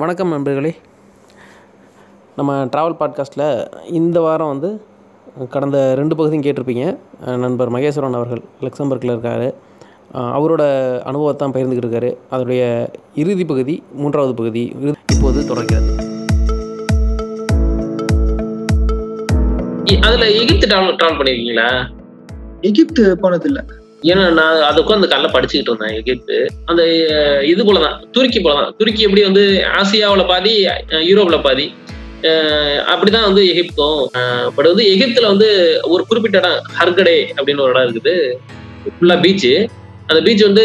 வணக்கம் நண்பர்களே. நம்ம ட்ராவல் பாட்காஸ்ட்டில் இந்த வாரம் வந்து கடந்த ரெண்டு பகுதியும் கேட்டிருப்பீங்க. நண்பர் மகேஸ்வரன் அவர்கள் லக்சம்பர்க்கில் இருக்கார். அவரோட அனுபவத்தை தான் பகிர்ந்துக்கிட்டு இருக்காரு. அதோடைய இறுதி பகுதி மூன்றாவது பகுதி இப்போது தொடர்கிறது. அதுல எகிப்து டிராவல் டிராவல் பண்ணிருக்கீங்களா? எகிப்து போனதில்ல. ஏன்னா நான் அது உட்காந்து காலைல படிச்சுக்கிட்டு இருந்தேன் எகிப்து அந்த இது போலதான் துருக்கி போலதான். துருக்கி எப்படி வந்து ஆசியாவுல பாதி யூரோப்ல பாதி அஹ், அப்படிதான் வந்து எகிப்தும் பட் வந்து எகிப்துல வந்து ஒரு குறிப்பிட்ட இடம் ஹர்கடே அப்படின்னு ஒரு இடம் இருக்குது. ஃபுல்லா பீச்சு அந்த பீச் வந்து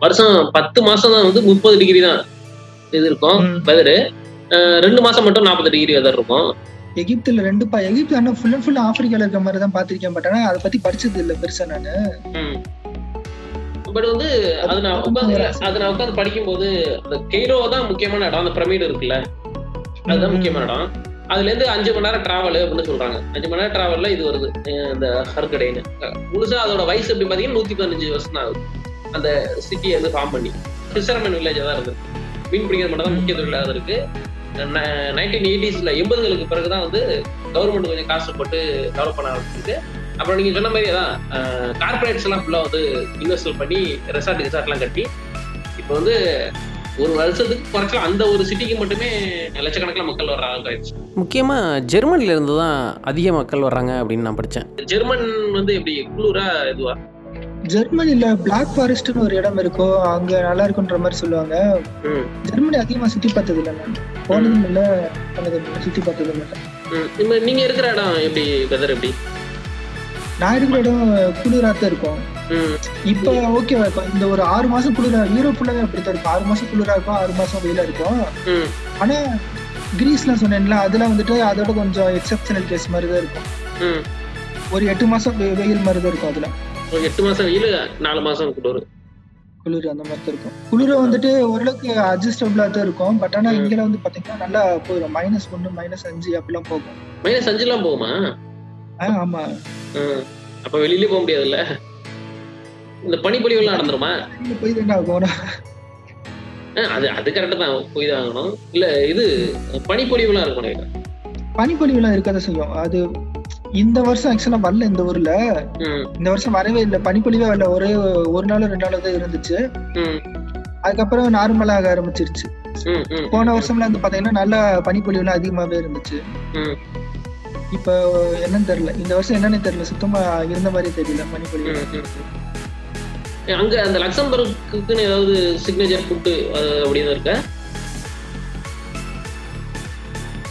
வருஷம் பத்து மாசம் தான் வந்து முப்பது டிகிரி தான் இது இருக்கும். வெதரு ரெண்டு மாசம் மட்டும் நாற்பது டிகிரி வெதர் இருக்கும். எகிப்துல ரெண்டு பா எகிப்து ஆனா ஃபுல் அண்ட் ஃபுல் ஆப்பிரிக்கால இருக்க மாதிரி தான் பாத்திருக்கேன் பட் ஆனா அதை பத்தி படிச்சது இல்ல பெருசா நானு. பட் வந்து அது நான் உட்காந்து அது நான் உட்காந்து படிக்கும்போது அந்த கெய்ரோ தான் முக்கியமான இடம் அந்த பிரமிடு இருக்குல்ல? அதுதான் முக்கியமான இடம். அதுல இருந்து அஞ்சு மணி நேரம் டிராவல் அப்படின்னு சொல்றாங்க. அஞ்சு மணி நேரம் டிராவல்ல இது வருது இந்த ஹர்கடைன்னு. முழுசா அதோட வயசு எப்படி பாத்தீங்கன்னா நூத்தி பதினஞ்சு வருஷம் ஆகுது. அந்த சிட்டியை வந்து ஃபார்ம் பண்ணி. ஃபிஷர்மேன் வில்லேஜ் தான் இருந்து மீன் பிடிக்கிறது மட்டும் தான் முக்கிய தொழிலாக இருக்கு. நைன்டீன் எயிட்டிஸ்ல எண்பதுகளுக்கு பிறகுதான் வந்து கவர்மெண்ட் கொஞ்சம் காசு போட்டு டெவலப் பண்ண ஆரம்பிச்சிருக்கு. அப்புறம் நீங்க சொன்ன மாதிரி தான் கார்பரேட்ஸ் எல்லாம் ஃபுல்லா வந்து இன்வெஸ்ட் பண்ணி ரெசார்ட் ரிசார்ட் எல்லாம் கட்டி இப்போ வந்து ஒரு வருஷத்துக்கு குறைச்சலாம் அந்த ஒரு சிட்டிக்கு மட்டுமே லட்சக்கணக்கில் மக்கள் வர அளவுக்கு ஆயிடுச்சு. முக்கியமாக ஜெர்மனிலேருந்து தான் அதிக மக்கள் வர்றாங்க அப்படின்னு நான் படித்தேன் ஜெர்மன் வந்து எப்படி குளூரா இதுவா? ஜெர்மனில பிளாக் ஃபாரஸ்ட்னு ஒரு இடம் இருக்கும் அங்க நல்லா இருக்குன்ற மாதிரி சொல்லுவாங்க. ஜெர்மனி அதிகமா சுத்தி பார்த்தது இல்ல நான் போனதும் இல்ல பண்ணதும் இல்ல, சுத்தி பார்த்ததும் இல்ல. இப்ப நீங்க இருக்கிற இடம் எப்படி வெதர் எப்படி நான் இருக்கிற இடம் குளிரா தான் இருக்கும். இப்ப ஓகேவா இருக்கும் இந்த ஒரு ஆறு மாசம் குளிரா யூரோப் ஃபுல்லாவே அப்படித்தான் இருக்கும் ஆறு மாசம் குளிரா இருக்கும் ஆறு மாசம் வெயிலா இருக்கும். ஆனா கிரீஸ்லாம் சொன்னேன்ல அதெல்லாம் வந்துட்டு அதோட கொஞ்சம் எக்ஸப்ஷனல் கேஸ் மாதிரி தான் இருக்கும் ம். ஒரு எட்டு மாசம் வெயில் மாதிரி தான் இருக்கும் அதுல எட்டு மாசம் வெயில் நாலு மாசம் குளிர். குளிர் அந்த மாதிரி தான் இருக்கும். குளிர வந்துட்டு ஓரளவுக்கு அட்ஜஸ்டபிளா தான் இருக்கும். பட் ஆனா. இங்கெல்லாம் வந்து பாத்தீங்கன்னா நல்லா போயிடும் மைனஸ் ஒன்னு மைனஸ் அஞ்சு அப்படிலாம் போகும். மைனஸ் அஞ்சுலாம் போகுமா? ஆ, ஆமா. அப்ப வெளியிலே போக முடியாதுல்ல? இந்த பனிப்பொழிவுலாம் நடந்துருமா? இங்க போய் தானே ஆகும் அது அது கரெக்டா தான். போய் தான் ஆகணும். இல்ல இது பனிப்பொழிவுலாம் இருக்கும் நினைக்கிறேன். பனிப்பொழிவுலாம் இருக்கதான் செய்யும். அது இந்த வருஷம் ஆக்சுவலா வரல இந்த ஊர்ல. இந்த வருஷம் வரவே இல்லை. பனிப்பொழிவே வரல. ஒரே ஒரு நாள் ரெண்டு நாள் தான் இருந்துச்சு. அதுக்கப்புறம் நார்மலா ஆக ஆரம்பிச்சிருச்சு. போன வருஷம்ல வந்து பாத்தீங்கன்னா நல்லா பனிப்பொழிவுலாம் அதிகமாவே இருந்துச்சு. இப்போ என்னன்னு தெரியல. இந்த வருஷம் என்னன்னு தெரியல. சுத்தமா இருந்த மாதிரி தெரியல பனிப்பொழிவு. அங்க அந்த லக்சம்பர்க்குன்னு ஏதாவது சிக்னேச்சர் ஃபுட்டு அப்படின்னு இருக்கா?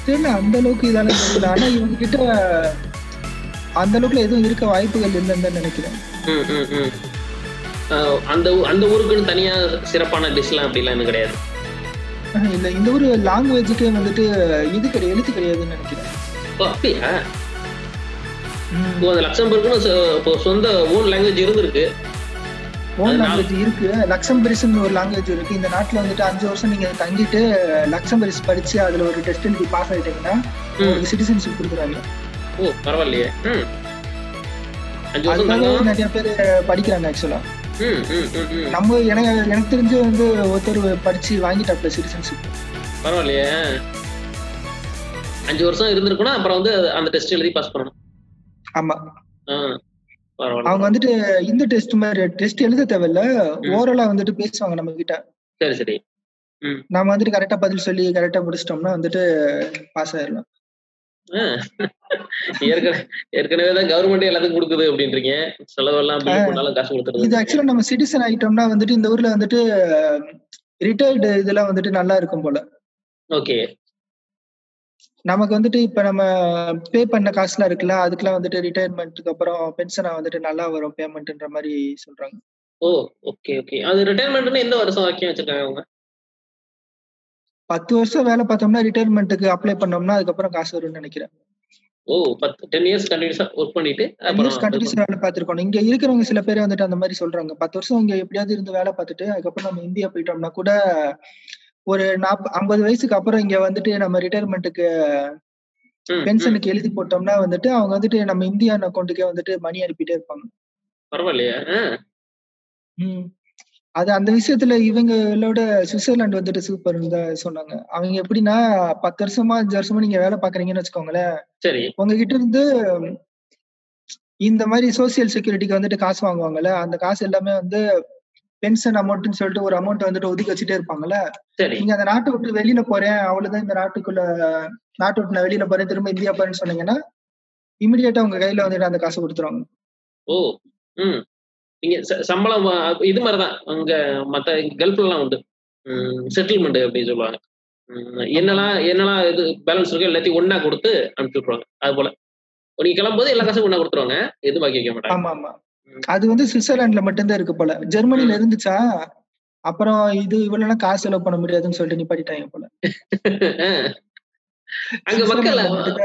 தெரியல. அந்த அளவுக்கு இதால தெரியல. ஆனா இவங்க கிட்ட அந்த அளவுக்குல எதுவும் இருக்க வாய்ப்புகள் இல்லைன்னு தான் நினைக்கிறேன். அந்த அந்த ஊருக்குன்னு தனியா சிறப்பான டிஷ்லாம் அப்படிலாம் எதுவும் கிடையாது? இல்ல. இந்த ஒரு லாங்குவேஜுக்கே வந்துட்டு இது கிடையாது எழுத்து கிடையாதுன்னு நினைக்கிறேன். அப்படியா? அந்த லக்சம்பர்க்குன்னு சொந்த ஓன் லாங்குவேஜ் இருந்திருக்கு. ஓன் லாங்குவேஜ் இருக்கு. லக்சம்பரிஸ்னு ஒரு லாங்குவேஜ் இருக்கு. இந்த நாட்டுல வந்துட்டு அஞ்சு வருஷம் நீங்க தங்கிட்டு லக்சம்பரிஸ் படிச்சு அதுல ஒரு டெஸ்ட் எழுதி பாஸ் ஆயிட்டீங்கன்னா சிட்டிசன்ஷிப் கொடுக்குறாங்க. ஓ பரவாயில்லையே. ம். அஞ்சு வருஷம் நிறைய பேர் படிக்கிறாங்க ஆக்சுவலா நம்ம எனக்கு எனக்கு தெரிஞ்சு வந்து ஒருத்தர் படிச்சு வாங்கிட்டாப்ல சிட்டிசன்ஷிப் பரவாயில்லையே. அஞ்சு வருஷம் இருந்திருக்குன்னா அப்புறம் வந்து அந்த டெஸ்ட் எழுதி பாஸ் பண்ணணும். ஆமா. அவங்க வந்துட்டு இந்த டெஸ்ட் மாதிரி டெஸ்ட் எழுத தேவையில்ல. ஓரலா வந்துட்டு பேசுவாங்க நம்ம கிட்ட சரி. சரி நாம வந்துட்டு கரெக்டா பதில் சொல்லி கரெக்டா முடிச்சிட்டோம்னா வந்துட்டு பாஸ் ஆயிடலாம். ஏற்கனவே ஏற்கனவே தான் கவர்மெண்ட் எல்லாத்துக்கும் கொடுக்குது அப்படின்றீங்க. செலவெல்லாம் பண்ணாலும் காசு இது கொடுத்துருது ஆக்சுவலா நம்ம சிட்டிசன் ஆயிட்டோம்னா வந்துட்டு இந்த ஊர்ல வந்துட்டு ரிட்டையர்டு இதெல்லாம் வந்துட்டு நல்லா இருக்கும் போல. ஓகே. நமக்கு வந்துட்டு இப்ப நம்ம பே பண்ண காசுலாம் இருக்குல்ல அதுக்கெல்லாம் வந்துட்டு ரிட்டையர்மெண்ட்டுக்கு அப்புறம் பென்ஷனா வந்துட்டு நல்லா வரும் பேமெண்ட்ன்ற மாதிரி சொல்றாங்க. Oh okay okay. அது ரிட்டையர்மெண்ட்னு எந்த வருஷம் வரைக்கும் வச்சிருக்காங்க அவங்க? பத்து வருஷம் வேலை பார்த்தோம்னா ரிட்டையர்மெண்ட்டுக்கு அப்ளை பண்ணோம்னா அதுக்கப்புறம் காசு வரும்னு நினைக்கிறேன். ஓ பத்து டென் இயர்ஸ் கண்டினியூஸா ஒர்க் பண்ணிட்டு அப்புறம் கண்டினியூஸ் வேலை பார்த்திருக்கோம் இங்க இருக்கிறவங்க சில பேர் வந்துட்டு அந்த மாதிரி சொல்றாங்க. பத்து வருஷம் இங்க எப்படியாவது இருந்து வேலை பார்த்துட்டு அதுக்கப்புறம் நம்ம இந்தியா போயிட்டோம்னா கூட ஒரு நாற்ப ஐம்பது வயசுக்கு அப்புறம் இங்க வந்துட்டு நம்ம ரிட்டையர்மெண்ட்டுக்கு. பென்ஷனுக்கு எழுதி போட்டோம்னா வந்துட்டு அவங்க வந்துட்டு நம்ம இந்தியன் அக்கௌண்ட்டுக்கே வந்துட்டு மணி அனுப்பிட்டே இருப்பாங்க. பரவாயில்லையா. அது அந்த விஷயத்துல இவங்களோட சுவிட்சர்லாந்து வந்துட்டு சூப்பர் சொன்னாங்க. அவங்க எப்படின்னா பத்து வருஷமா அஞ்சு வருஷமா நீங்க வேலை பாக்குறீங்கன்னு வச்சுக்கோங்களேன். சரி. உங்ககிட்ட இருந்து இந்த மாதிரி சோசியல் செக்யூரிட்டிக்கு வந்துட்டு காசு வாங்குவாங்கல்ல அந்த காசு எல்லாமே வந்து பென்ஷன் அமௌண்ட்னு சொல்லிட்டு ஒரு அமௌண்ட் வந்துட்டு ஒதுக்கி வச்சுட்டே இருப்பாங்கல்ல. நீங்க அந்த நாட்டை விட்டு வெளியில போறேன் அவ்வளவுதான் இந்த நாட்டுக்குள்ள நாட்டை விட்டு நான் வெளியில போறேன் திரும்ப இந்தியா போறேன்னு சொன்னீங்கன்னா இமிடியேட்டா உங்க கையில வந்துட்டு அந்த காசு கொடுத்துருவாங்க. ஓ நீங்க சம்பளம் இது மாதிரிதான். அங்க மத்த கல்ஃப்ல எல்லாம் உண்டு. செட்டில்மெண்ட் அப்படின்னு சொல்லுவாங்க. என்னெல்லாம் என்னெல்லாம் இது பேலன்ஸ் இருக்கோ எல்லாத்தையும் ஒண்ணா கொடுத்து அனுப்பிச்சு விட்ருவாங்க அது போல. நீங்க கிளம்பும்போது எல்லா காசும் ஒண்ணா கொடுத்துருவாங்க. எது பாக்கி வைக்க மாட்டாங்க. ஆமா ஆமா. அது வந்து சுவிட்சர்லாந்துல மட்டும்தான் இருக்கு போல. ஜெர்மனில இருந்துச்சா? அப்புறம் இது இவ்வளவு காசு செலவு பண்ண முடியாதுன்னு சொல்லிட்டு நிப்பாட்டிட்டாங்க போல. அங்க மக்கள்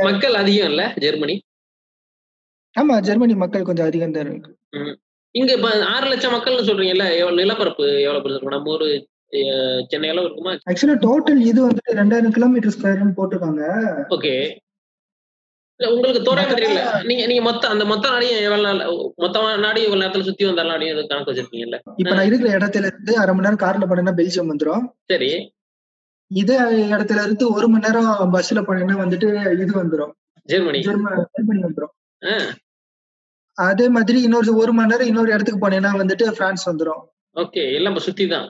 மக்கள் அதிகம் இல்ல ஜெர்மனி? ஆமா ஜெர்மனி மக்கள் கொஞ்சம் அதிகம் தான் இருக்கு இங்க இப்ப ஆறு லட்சம் மக்கள்னு சொல்றீங்கல்ல எவ்வளவு நிலப்பரப்பு எவ்வளவு பெருசு இருக்கும்? நம்ம ஊரு அஹ், சென்னை அளவு இருக்குமா? ஆக்சுவலா டோட்டல் இது வந்துட்டு ரெண்டாயிரம் கிலோமீட்டர் ஸ்கொயர்னு போட்டிருக்காங்க. ஓகே இல்ல உங்களுக்கு தோராயமா தெரியல. நீங்க நீங்க மொத்த அந்த மொத்த நாடையும் எவ்வளவு நாள் மொத்த நாடையும் இவ்வளவு நேரத்துல சுத்தி வந்த நாடையும் கணக்கு வச்சிருக்கீங்கல்ல? இப்ப நான் இருக்கிற இடத்துல இருந்து அரை மணி நேரம் கார்ல போனேன்னா பெல்ஜியம் வந்துரும். சரி. இதே இடத்துல இருந்து ஒரு மணி நேரம் பஸ்ல போனேன்னா வந்துட்டு இது வந்துரும். ஜெர்மனி. ஜெர்ம- ஜெர்மனி வந்துரும். ஆ, அதே மாதிரி இன்னொரு ஒரு மணி நேரம் இன்னொரு இடத்துக்கு போனேன்னா வந்துட்டு பிரான்ஸ் வந்துரும். ஓகே எல்லாம் சுத்தி தான்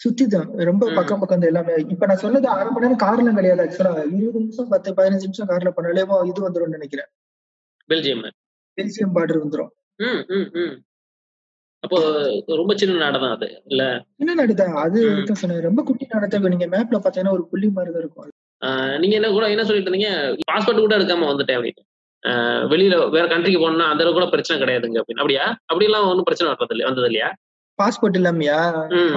சுத்தி தான் ரொம்ப. பக்கம் பக்கம் தான் எல்லாமே. இப்ப நான் சொன்னது அரை மணி நேரம் கார்ல கிடையாது ஆக்சுவலா இருபது நிமிஷம் பத்து பதினஞ்சு நிமிஷம் கார்ல போனாலே இது வந்துரும் நினைக்கிறேன். பெல்ஜியம். பெல்ஜியம் பார்டர் வந்துரும். ம் ம் ம். அப்போ ரொம்ப சின்ன நாடு தான் அது இல்ல? அது ம். தான் சொன்னேன். ரொம்ப குட்டி நாடத்தை நீங்க மேப்ல பாத்தீங்கன்னா ஒரு புள்ளி மாதிரி தான் இருக்கும். நீங்க என்ன கூட என்ன சொல்லிட்டு இருந்தீங்க? பாஸ்போர்ட் கூட எடுக்காம வந்துட்டேன் அப்படின்னு. வெளியில வேற கண்ட்ரிக்கு போனா அந்த அளவுக்கு கூட பிரச்சனை கிடையாதுங்க. அப்படின்னு. அப்படியா? அப்படி எல்லாம் ஒன்றும் பிரச்சனை வர்றது இல்லையா வந்தது இல்லையா பாஸ்போர்ட் இல்லாமையா.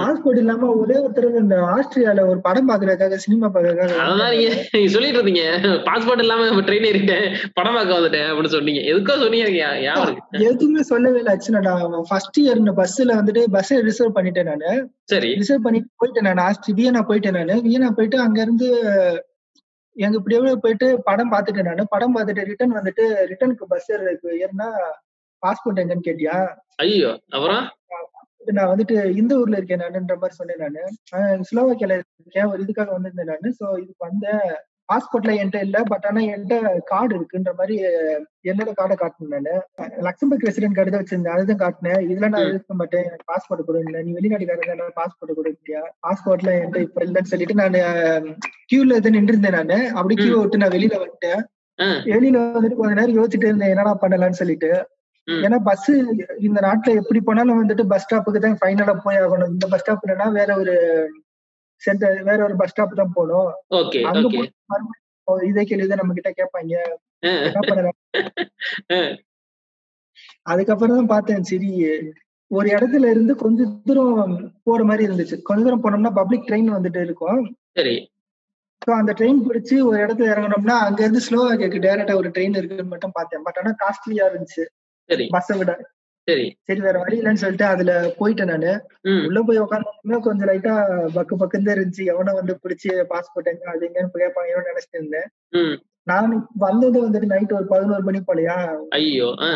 பாஸ்போர்ட் இல்லாம ஒரே ஒருத்தர் இந்த ஆஸ்திரியால ஒரு படம் பாக்குறதுக்காக சினிமா பாக்குறதுக்காக அதான் நீங்க சொல்லிட்டு இருந்தீங்க. பாஸ்போர்ட் இல்லாம ட்ரெயின் ஏறிட்டேன் படம் பார்க்க வந்துட்டேன் அப்படின்னு சொன்னீங்க. எதுக்கோ சொன்னீங்க எதுவுமே சொல்லவே இல்லை. ஆக்சுவலா நான் ஃபர்ஸ்ட் இயர் இந்த பஸ்ல வந்துட்டு பஸ்ஸை ரிசர்வ் பண்ணிட்டேன் நானு. சரி. ரிசர்வ் பண்ணிட்டு போயிட்டேன் நான். ஆஸ்திரி வியனா போயிட்டேன் நானு. வியனா போயிட்டு அங்க இருந்து எங்க இப்படியே போயிட்டு படம் பார்த்துட்டேன் நானு. படம் பார்த்துட்டு ரிட்டர்ன் வந்துட்டு ரிட்டர்னுக்கு பஸ் ஏறினா பாஸ்போர்ட் எங்கன்னு கேட்டியா? ஐயோ அப்புறம் நான் வந்துட்டு இந்த ஊர்ல இருக்கேன் நானுன்ற மாதிரி சொன்னேன் நானு. ஸ்லோவாக்கியால இருக்கேன் ஒரு இதுக்காக வந்திருந்தேன் நானு. சோ இதுக்கு வந்தேன் பாஸ்போர்ட்ல என்கிட்ட இல்ல பட் ஆனா என்கிட்ட கார்டு இருக்குன்ற மாதிரி என்னோட கார்டை காட்டினேன் நானு. லக்சம்பர்க் ரெசிடென்ட் கார்டு தான் வச்சிருந்தேன் அதுதான் காட்டினேன். இதுல நான் இருக்க மாட்டேன் எனக்கு பாஸ்போர்ட் கூட இல்ல நீ வெளிநாட்டுக்காரங்க தானே பாஸ்போர்ட் கூட இல்லையா? பாஸ்போர்ட்ல என்கிட்ட இப்ப இல்லைன்னு சொல்லிட்டு நான் கியூல இருந்து நின்று இருந்தேன் நானு. அப்படி கியூ விட்டு நான் வெளியில வந்துட்டேன். வெளியில வந்துட்டு கொஞ்ச நேரம் யோசிச்சுட்டு இருந்தேன் என்னடா பண்ணலாம்னு சொல்லிட்டு. ஏன்னா பஸ் இந்த நாட்டுல எப்படி போனாலும் வந்துட்டு பஸ் ஸ்டாப்புக்கு தான் ஃபைனலா போய் ஆகணும். இந்த பஸ் ஸ்டாப் இல்லைன்னா வேற ஒரு சென்டர் வேற ஒரு பஸ் ஸ்டாப் தான் ஓகே அங்க இதே கேள்விதான் நம்ம கிட்ட கேட்பாங்க அதுக்கப்புறம் தான் பார்த்தேன் சரி ஒரு இடத்துல இருந்து கொஞ்ச தூரம் போற மாதிரி இருந்துச்சு. கொஞ்ச தூரம் போனோம்னா பப்ளிக் ட்ரெயின் வந்துட்டு இருக்கும். சரி. ஸோ அந்த ட்ரெயின் பிடிச்சி ஒரு இடத்துல இறங்கணும்னா அங்க இருந்து ஸ்லோவாக்கியாக்கு டேரக்டா ஒரு ட்ரெயின் இருக்குன்னு மட்டும் பார்த்தேன். பட் ஆனா காஸ்ட்லியா இருந்துச்சு. பஸ்ஸை விட. சரி. சரி வேற வழி இல்லைன்னு சொல்லிட்டு அதுல போயிட்டேன் நானு. உள்ள போய் உட்காந்து கொஞ்சம் லைட்டா பக்கு பக்குன்னு தான் இருந்துச்சு. எவனும் வந்து பிடிச்சி பாஸ்போர்ட் எங்க அது எங்கன்னு கேட்பாங்க நினைச்சிட்டு இருந்தேன். நான் வந்தது வந்துட்டு நைட் ஒரு பதினோரு மணி போலயா? ஐயோ ஆ.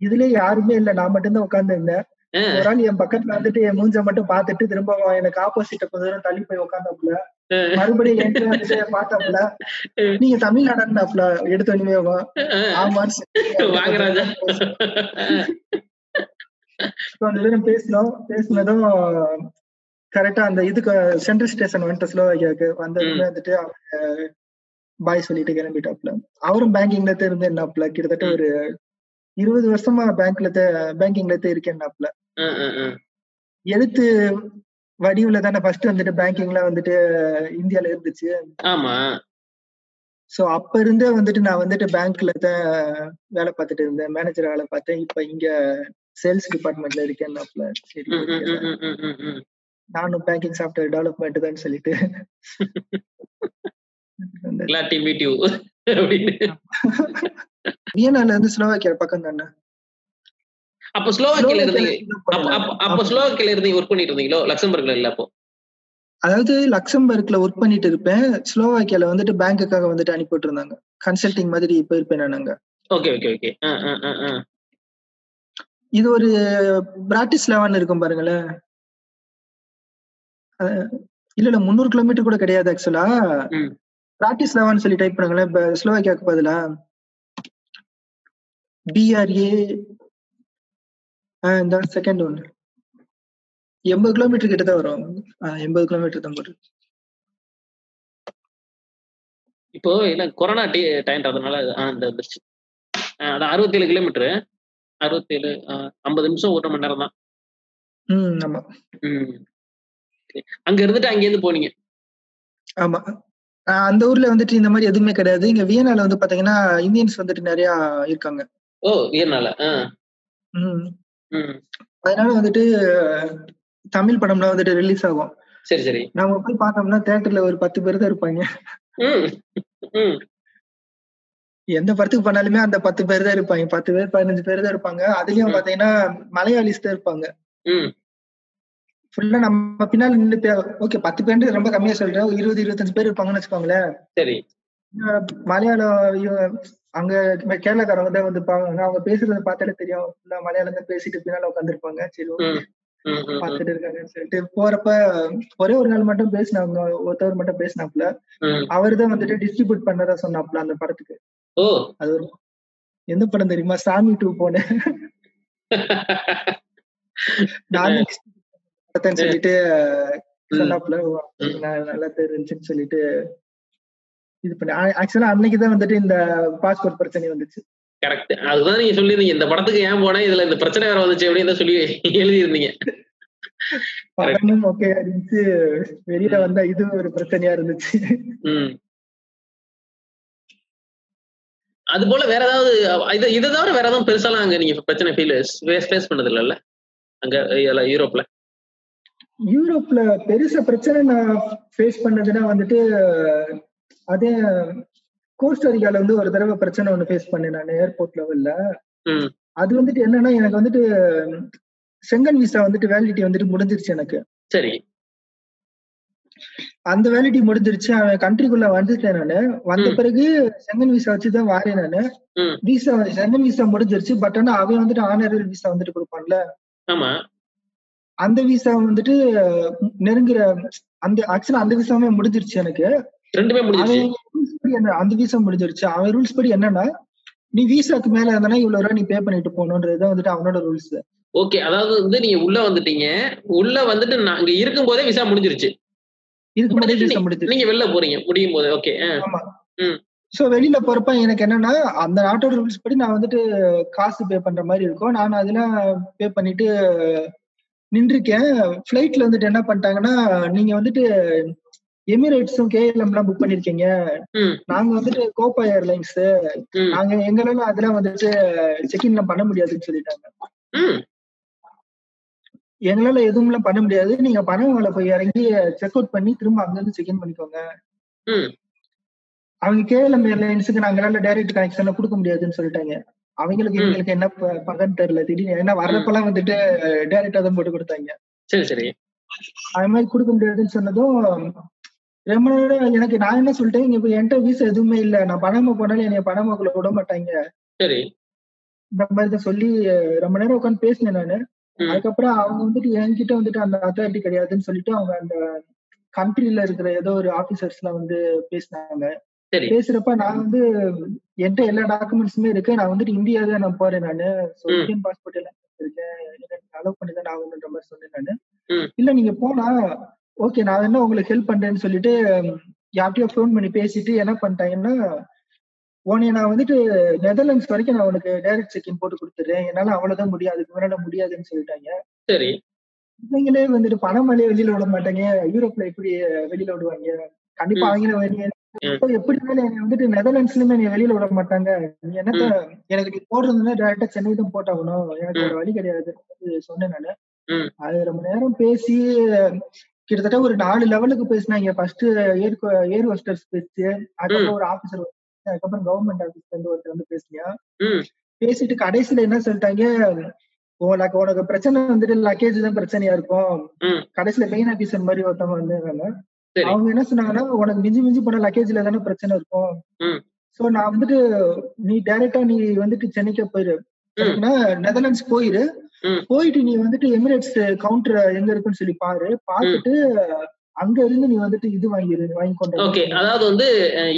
இதுலயே யாருமே இல்ல. நான் மட்டும்தான் உட்கார்ந்து இருந்தேன். ஒரு ஆள் என் பக்கத்துல வந்துட்டு என் மூஞ்ச மட்டும் பார்த்துட்டு திரும்ப எனக்கு ஆப்போசிட்ட கொஞ்ச தூரம் தள்ளி போய் உட்காந்தாப்புல. மறுபடியும் என்கிட்ட வந்துட்டு பார்த்தாப்புல நீங்க தமிழ்நாடுனாப்புல எடுத்த உடனே. ஆமான்னு ராஜா கொஞ்ச நேரம் பேசினோம். பேசினதும் கரெக்டா அந்த இதுக்கு சென்ட்ரல் ஸ்டேஷன் வந்துட்டு ஸ்லோவாக்கியாக்கு வந்ததுமே வந்துட்டு அவங்க பாய் சொல்லிட்டு கிளம்பிட்டாப்ல அவரும் பேங்கிங்ல இருந்து என்னாப்ல கிட்டத்தட்ட ஒரு இருபது வருஷமா பேங்க்ல பேங்கிங்ல தான் இருக்கேன்னாப்ல. எழுத்து வடிவுல தானே ஃபர்ஸ்ட் வந்துட்டு பேங்கிங்ல வந்துட்டு இந்தியால இருந்துச்சு. ஆமா. சோ அப்ப இருந்தே வந்துட்டு நான் வந்துட்டு பேங்க்ல தான் வேலை பார்த்துட்டு இருந்தேன். மேனேஜர் வேலை பார்த்தேன். இப்ப இங்க சேல்ஸ் டிபார்ட்மெண்ட்ல இருக்கேன்னாப்ல. சரி. நானும் பேங்கிங் சாஃப்ட்வேர் டெவலப்மெண்ட் தான் சொல்லிட்டு. meet you. அப்படின்னு வியனால இருந்து ஸ்லோவாக்கியா பக்கம் தானே? அப்ப ஸ்லோவாக்கியில இருந்தீங்க அப்ப ஸ்லோவாக்கியால இருந்தீங்க ஒர்க் பண்ணிட்டு இருந்தீங்களோ? லக்சம்பர்க்ல இல்ல அப்போ? அதாவது லக்சம்பர்க்ல ஒர்க் பண்ணிட்டு இருப்பேன். ஸ்லோவாக்கியால வந்துட்டு பேங்க்குக்காக வந்துட்டு அனுப்பிட்டு இருந்தாங்க கன்சல்டிங் மாதிரி போயிருப்பேன் நான் அங்க. Okay okay okay. இது ஒரு பிராட்டிஸ்லாவான்னு இருக்கும் பாருங்களேன் இல்ல இல்ல முந்நூறு கிலோமீட்டர் கூட கிடையாது ஆக்சுவலா. பிராட்டிஸ்லாவான்னு சொல்லி டைப் பண்ணுங்களேன் இப்ப ஸ்லோவாக்கியாக்கு பதிலா பிஆர்ஏ இந்த செகண்ட் ஒன்று எண்பது கிலோமீட்டர் கிட்ட தான் வரும். எண்பது கிலோமீட்டர் தான் போட்டு இப்போ இல்ல கொரோனா டி டைம்ன்றதுனால ஆ, இந்த வந்துருச்சு. ஆ, அதான் அறுபத்தேழு கிலோமீட்டரு அறுபத்தேழு ஐம்பது நிமிஷம் ஒரு மணி நேரம் தான் ம் ஆமா. ம். அங்க இருந்துட்டு அங்கேருந்து போனீங்க. ஆமா. அந்த ஊர்ல வந்துட்டு இந்த மாதிரி எதுவுமே கிடையாது. இங்க வியனால வந்து பாத்தீங்கன்னா இந்தியன்ஸ் வந்துட்டு நிறைய இருக்காங்க. ஓ ம். அதனால வந்துட்டு தமிழ் படம்லாம் வந்துட்டு ரிலீஸ் ஆகும். சரி சரி. நம்ம போய் பார்த்தோம்னா தியேட்டர்ல ஒரு பத்து பேர் தான் இருப்பாங்க. எந்த படத்துக்கு பண்ணாலுமே அந்த பத்து பேர் தான் இருப்பாங்க. பத்து பேர் பதினஞ்சு பேர் தான் இருப்பாங்க. அதுலயும். பாத்தீங்கன்னா மலையாளிஸ் தான் இருப்பாங்க. ஃபுல்லா நம்ம பின்னால நின்று ஓகே பத்து பேர் ரொம்ப கம்மியா சொல்றேன். இருபது இருபத்தஞ்சு பேர் இருப்பாங்கன்னு வச்சுக்கோங்களேன். சரி. மலையாளம் அங்க கேரளாக்காரங்க தான் வந்து பாங்க அவங்க பேசுறத பார்த்தாலே தெரியும். ஃபுல்லா மலையாளம் பேசிட்டு பின்னால உட்காந்துருப்பாங்க சரி பார்த்துட்டு இருக்காங்கன்னு சொல்லிட்டு போறப்ப ஒரே ஒரு நாள் மட்டும் பேசினாங்க ஒருத்தவர் மட்டும் பேசினாப்ல அவர் தான் வந்துட்டு டிஸ்ட்ரிபியூட் பண்ணதா சொன்னாப்ல அந்த படத்துக்கு. அது ஒரு எந்த படம் தெரியுமா? சாமி டூ போனேன் நான் சொல்லிட்டு. சொன்னாப்ல நான் நல்லா தெரிஞ்சுன்னு சொல்லிட்டு இது பண்ணி. ஆக்சுவலா அன்னைக்குதான் வந்துட்டு இந்த பாஸ்போர்ட் பிரச்சனை வந்துச்சு. கரெக்ட் அதுதான் நீங்க சொல்லியிருந்தீங்க இந்த படத்துக்கு ஏன் போனேன் இதுல இந்த பிரச்சனை வேற வந்துச்சு அப்படின்னு தான் சொல்லி எழுதியிருந்தீங்க. படமும் ஓகே இருந்துச்சு. வெளியில வந்தா இது ஒரு பிரச்சனையா இருந்துச்சு. அது போல வேற ஏதாவது இது இதை தவிர வேற எதுவும் பெருசாலாம் அங்க நீங்க பிரச்சனை ஃபீல் ஃபேஸ் பண்ணது இல்லைல்ல அங்க யூரோப்ல யூரோப்ல பெருசா பிரச்சனை நான் ஃபேஸ் பண்ணதுன்னா வந்துட்டு அதே கோஸ்டரிக்கால வந்து ஒரு தடவை பிரச்சனை ஒண்ணு ஃபேஸ் பண்ணேன் நான் ஏர்போர்ட் லெவல்ல அது வந்துட்டு என்னன்னா எனக்கு வந்துட்டு செங்கன் விசா வந்துட்டு வேலிடிட்டி வந்துட்டு முடிஞ்சிருச்சு எனக்கு. சரி. அந்த வேலிடிட்டி முடிஞ்சிருச்சு அவன் கண்ட்ரிக்குள்ள வந்துட்டேன் நானு. வந்த. பிறகு செங்கன் விசா வச்சுதான் வாரேன் நானு. விசா செங்கன் விசா முடிஞ்சிருச்சு பட் ஆனா அவன் வந்துட்டு ஆனரல் விசா வந்துட்டு கொடுப்பான்ல. அந்த விசா வந்துட்டு நெருங்குற அந்த ஆக்சுவலா அந்த விசாவே முடிஞ்சிருச்சு எனக்கு. ரெண்டுமே முடிஞ்சிருச்சு. அந்த விசா முடிஞ்சிருச்சு. அவன் ரூல்ஸ் படி என்னன்னா நீ விசாக்கு மேல இருந்தானா இவ்வளவு ரூபா நீ பே பண்ணிட்டு போகணுன்றதுதான் வந்துட்டு அவனோட ரூல்ஸ் ஓகே அதாவது வந்து நீங்க உள்ள வந்துட்டீங்க. உள்ள வந்துட்டு நான் அங்க இருக்கும் போதே விசா முடிஞ்சிருச்சு. நீங்க வெளில போறீங்க முடியும் போது. ஓகே. சோ வெளியில போறப்ப எனக்கு என்னன்னா அந்த நாட்டோட ரூல்ஸ் படி நான் வந்துட்டு காசு பே பண்ற மாதிரி இருக்கும். நான் அதெல்லாம் பே பண்ணிட்டு நின்றுருக்கேன். ஃபிளைட்ல வந்துட்டு என்ன பண்ணிட்டாங்கன்னா நீங்க வந்துட்டு எமிரேட்ஸும் கேஎல்எம் எல்லாம் புக் பண்ணிருக்கீங்க. நாங்க வந்துட்டு கோப்பா ஏர்லைன்ஸ் நாங்க எங்களால அதெல்லாம் வந்துட்டு செக்இன்ல பண்ண முடியாதுன்னு சொல்லிட்டாங்க. எங்களால எதுவும்லாம் பண்ண முடியாது. நீங்க பணவங்களை போய் இறங்கி செக் அவுட் பண்ணி திரும்ப அங்க இருந்து செக்இன் பண்ணிக்கோங்க. அவங்க கேஎல்எம் ஏர்லைன்ஸுக்கு நாங்களால டைரக்ட் கனெக்ஷன்ல கொடுக்க முடியாதுன்னு சொல்லிட்டாங்க. அவங்களுக்கு ம். இவங்களுக்கு என்ன ப- பகன்னு தெரியல. திடீர்னு ஏன்னா வர்றப்பெல்லாம் வந்துட்டு டைரக்டா தான் போட்டு கொடுத்தாங்க. சரி சரி. அது மாதிரி கொடுக்க முடியாதுன்னு சொன்னதும் ரொம்ப நேரம் எனக்கு நான் என்ன சொல்லிட்டேன்? இங்க இப்ப என்கிட்ட வீசா எதுவுமே இல்ல. நான் பணமா போனாலும் என்னைய பணமாக்குள்ள விட மாட்டாங்க. சரி. இந்த மாதிரி தான் சொல்லி ரொம்ப நேரம் உட்காந்து பேசினேன் நானு. அதுக்கப்புறம் அவங்க வந்துட்டு என்கிட்ட வந்துட்டு அந்த அத்தாரிட்டி கிடையாதுன்னு சொல்லிட்டு அவங்க அந்த கண்ட்ரில இருக்கிற ஏதோ ஒரு ஆபீசர்ஸ் எல்லாம் வந்து பேசினாங்க. பேசுறப்ப நான் வந்து என்கிட்ட எல்லா டாக்குமெண்ட்ஸுமே இருக்கு. நான் வந்துட்டு இந்தியா தான் நான் போறேன் நானு. இந்தியன் பாஸ்போர்ட் எல்லாம் இருக்கேன். அலோவ் பண்ணி தான் மாதிரி சொன்னேன் நானு. இல்ல நீங்க போனா ஓகே நான் என்ன உங்களுக்கு ஹெல்ப் பண்றேன்னு சொல்லிட்டு யார்கிட்டயோ ஃபோன் பண்ணி பேசிட்டு என்ன பண்ணிட்டாங்கன்னா உன்னைய நான் வந்துட்டு நெதர்லாண்ட்ஸ் வரைக்கும் நான் உனக்கு டைரக்ட் செக்இன் போட்டு கொடுத்துறேன் என்னால அவ்வளவுதான் முடியாது அதுக்கு மேல முடியாதுன்னு சொல்லிட்டாங்க. சரி. இவங்களே வந்துட்டு பணமாலே வெளியில விட மாட்டாங்க. யூரோப்ல எப்படி வெளியில விடுவாங்க. கண்டிப்பா. அவங்கள எப்படி என்னை வந்துட்டு நெதர்லாண்ட்ஸ்லயுமே நீ வெளியில விட மாட்டாங்க. நீ என்னத்த எனக்கு நீ போடுறதுன்னா டேரக்டா சென்னை தான் போட்டாகணும் எனக்கு வேற வழி கிடையாது சொன்னேன் நானு. அது ரொம்ப நேரம் பேசி கிட்டத்தட்ட ஒரு நாலு லெவலுக்கு பேசினாங்க. ஃபர்ஸ்ட் ஏர் ஏர் ஹோஸ்டர்ஸ் பேச்சு அதுக்கப்புறம் ஒரு ஆபீசர் அதுக்கப்புறம் கவர்மெண்ட் ஆபீஸ்ல இருந்து ஒருத்தர் வந்து பேசினியா பேசிட்டு கடைசியில என்ன சொல்லிட்டாங்க? உனக்கு உனக்கு பிரச்சனை வந்துட்டு லக்கேஜ் தான் பிரச்சனையா இருக்கும். கடைசியில மெயின் ஆபீசர் மாதிரி ஒருத்தவங்க வந்தாங்க அவங்க என்ன சொன்னாங்கன்னா உனக்கு மிஞ்சி மிஞ்சி போன லக்கேஜ்ல தானே பிரச்சனை இருக்கும். சோ நான் வந்துட்டு நீ டைரக்டா நீ வந்துட்டு சென்னைக்கே போயிரு. நெதர்லாண்ட்ஸ் போயிரு. போயிட்டு நீ வந்துட்டு எமிரேட்ஸ் கவுண்டர் எங்க இருக்குன்னு சொல்லி பாரு. பார்த்துட்டு அங்க இருந்து நீ வந்துட்டு இது வாங்கிரு வாங்கி கொண்டு ஓகே. அதாவது வந்து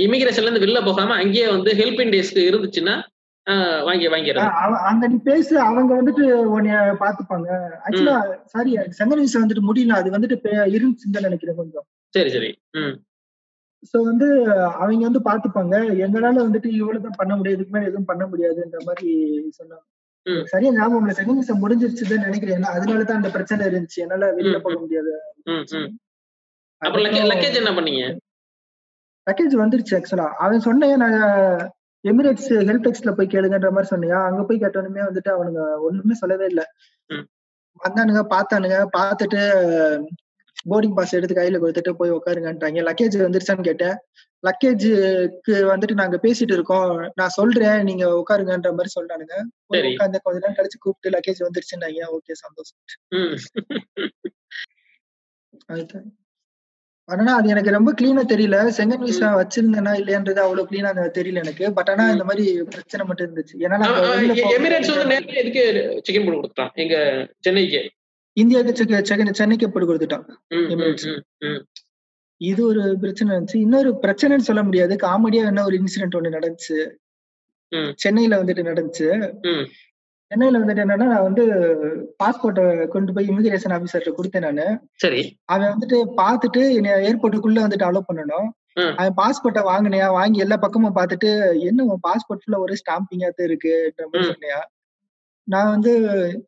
இமிகிரேஷன்ல இருந்து வெளில போகாம அங்கேயே வந்து ஹெல்பிங் டேஸ்க்கு இருந்துச்சுன்னா வாங்கி அவ- அங்க நீ பேசு அவங்க வந்துட்டு உன்னைய பாத்துப்பாங்க ஆக்சுவலா சாரி செங்கல் விசா வந்துட்டு முடியல. அது வந்துட்டு இருந்துச்சுன்னு நினைக்கிறேன் கொஞ்சம். சரி சரி. சோ வந்து அவங்க வந்து பாத்துப்பாங்க எங்களால வந்துட்டு இவ்வளவுதான் பண்ண முடியாது இதுக்கு மேல எதுவும் பண்ண முடியாதுன்ற மாதிரி சொன்னாங்க. சரியா ஞாபகம் இல்ல செகண்ட் விசா முடிஞ்சிருச்சுதான் நினைக்கிறேன். ஏன்னா அதனால தான் அந்த பிரச்சனை இருந்துச்சு. என்னால வெளியில போக முடியாது. லக்கேஜ் என்ன பண்ணீங்க? பேக்கேஜ் வந்துருச்சு ஆக்சுவலா அவன் சொன்னேன் நான் எமிரேட்ஸ் ஹெல்ப் டெக்ஸ்ட்ல போய் கேளுங்கன்ற மாதிரி சொன்னியா? அங்க போய் கேட்டோன்னுமே வந்துட்டு அவனுங்க ஒண்ணுமே சொல்லவே இல்ல. வந்தானுங்க பார்த்தானுங்க பார்த்துட்டு போர்டிங் பாஸ் எடுத்து கையில கொடுத்துட்டு போய் உட்காருங்கன்றாங்க. லக்கேஜ் வந்துருச்சான்னு கேட்டேன். லக்கேஜுக்கு வந்துட்டு நாங்க பேசிட்டு இருக்கோம். நான் சொல்றேன் நீங்க உட்காருங்கன்ற மாதிரி சொல்றானுங்க. உட்கார்ந்து கொஞ்ச நேரம் கழிச்சு கூப்பிட்டு லக்கேஜ் வந்துருச்சுன்னாங்க ஓகே சந்தோஷம். ஆனா அது எனக்கு ரொம்ப கிளீனா தெரியல. செகண்ட் விசா வச்சிருந்தேனா இல்லையான்றது அவ்வளவு கிளீனா தெரியல எனக்கு. பட் ஆனா இந்த மாதிரி பிரச்சனை மட்டும் இருந்துச்சு. ஏன்னா எமிரேட்ஸ் வந்து நேரத்துல எதுக்கு சிக்கன் போட்டு கொடுத்துட்டான் எங்க சென்னைக்கு. இந்தியாவுக்கு சென்னைக்கு போட்டு கொடுத்துட்டான். இது ஒரு பிரச்சனை இருந்துச்சு. இன்னொரு பிரச்சனைன்னு சொல்ல முடியாது. காமெடியா என்ன ஒரு இன்சிடென்ட் ஒண்ணு நடந்துச்சு. சென்னையில வந்துட்டு நடந்துச்சு. சென்னையில வந்துட்டு என்னன்னா நான் வந்து பாஸ்போர்ட்டை கொண்டு போய் இமிகிரேஷன் ஆபீசர்ட்ட கொடுத்தேன் நானு. சரி. அவன் வந்துட்டு பார்த்துட்டு என்னை ஏர்போர்ட்டுக்குள்ள வந்துட்டு அலோவ் பண்ணணும். அவன் பாஸ்போர்ட்டை வாங்கினியா? வாங்கி எல்லா பக்கமும் பார்த்துட்டு என்ன உன் பாஸ்போர்ட் ஃபுல்லா ஒரே ஸ்டாம்பிங்கா தான் இருக்குன்ற மாதிரி. சொன்னியா? நான் வந்து